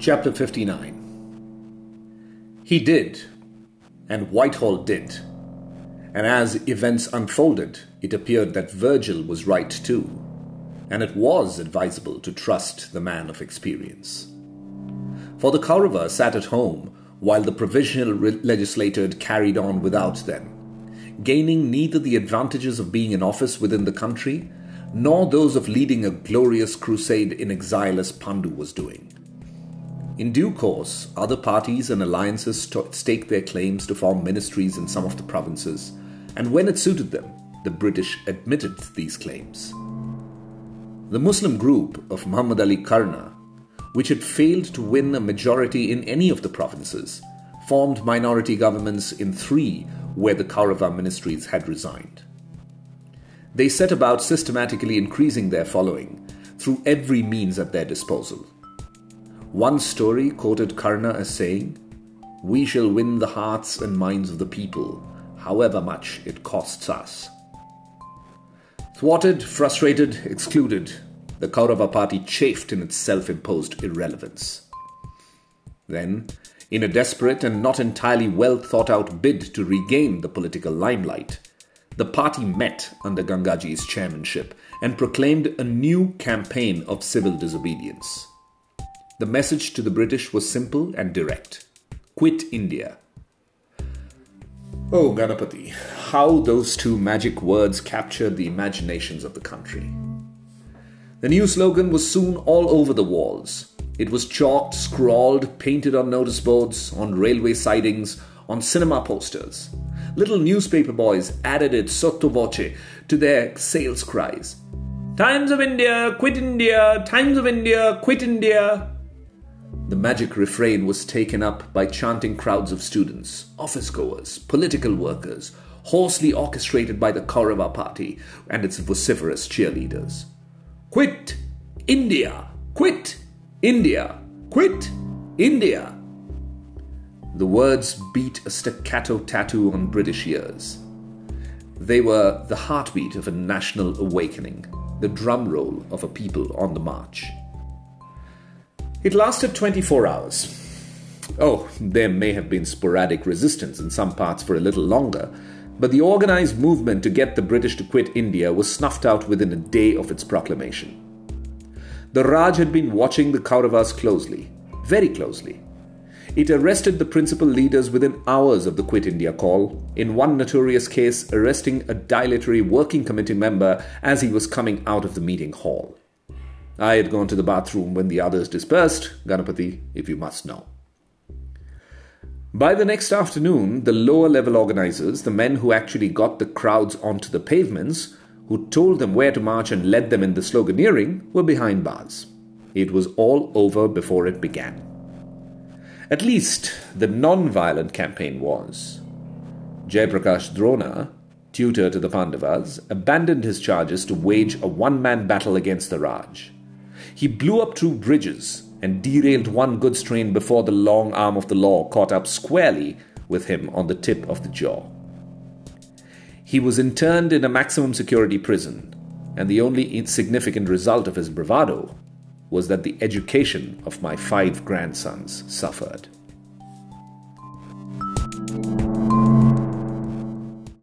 Chapter 59 He did, and Whitehall did. And as events unfolded, it appeared that Virgil was right too, and it was advisable to trust the man of experience. For the Kaurava sat at home while the provisional re- legislature had carried on without them, gaining neither the advantages of being in office within the country nor those of leading a glorious crusade in exile as Pandu was doing. In due course, other parties and alliances st- staked their claims to form ministries in some of the provinces, and when it suited them, the British admitted these claims. The Muslim group of Muhammad Ali Karna, which had failed to win a majority in any of the provinces, formed minority governments in three where the Kaurava ministries had resigned. They set about systematically increasing their following through every means at their disposal. One story quoted Karna as saying, We shall win the hearts and minds of the people, however much it costs us. Thwarted, frustrated, excluded, the Kaurava party chafed in its self imposed irrelevance. Then, in a desperate and not entirely well thought out bid to regain the political limelight, the party met under Gangaji's chairmanship and proclaimed a new campaign of civil disobedience. The message to the British was simple and direct quit India. Oh, Ganapati, how those two magic words captured the imaginations of the country. The new slogan was soon all over the walls. It was chalked, scrawled, painted on notice boards, on railway sidings, on cinema posters. Little newspaper boys added it sotto voce to their sales cries. Times of India, quit India, Times of India, quit India. The magic refrain was taken up by chanting crowds of students, office goers, political workers, hoarsely orchestrated by the Kaurava party and its vociferous cheerleaders. Quit India! Quit India! Quit India! The words beat a staccato tattoo on British ears. They were the heartbeat of a national awakening, the drum roll of a people on the march. It lasted 24 hours. Oh, there may have been sporadic resistance in some parts for a little longer, but the organized movement to get the British to quit India was snuffed out within a day of its proclamation. The Raj had been watching the Kauravas closely, very closely. It arrested the principal leaders within hours of the Quit India call, in one notorious case, arresting a dilatory working committee member as he was coming out of the meeting hall. I had gone to the bathroom when the others dispersed, Ganapati, if you must know. By the next afternoon, the lower level organizers, the men who actually got the crowds onto the pavements, who told them where to march and led them in the sloganeering, were behind bars. It was all over before it began. At least the non violent campaign was. Jayaprakash Drona, tutor to the Pandavas, abandoned his charges to wage a one man battle against the Raj. He blew up two bridges and derailed one goods train before the long arm of the law caught up squarely with him on the tip of the jaw. He was interned in a maximum security prison, and the only significant result of his bravado was that the education of my five grandsons suffered.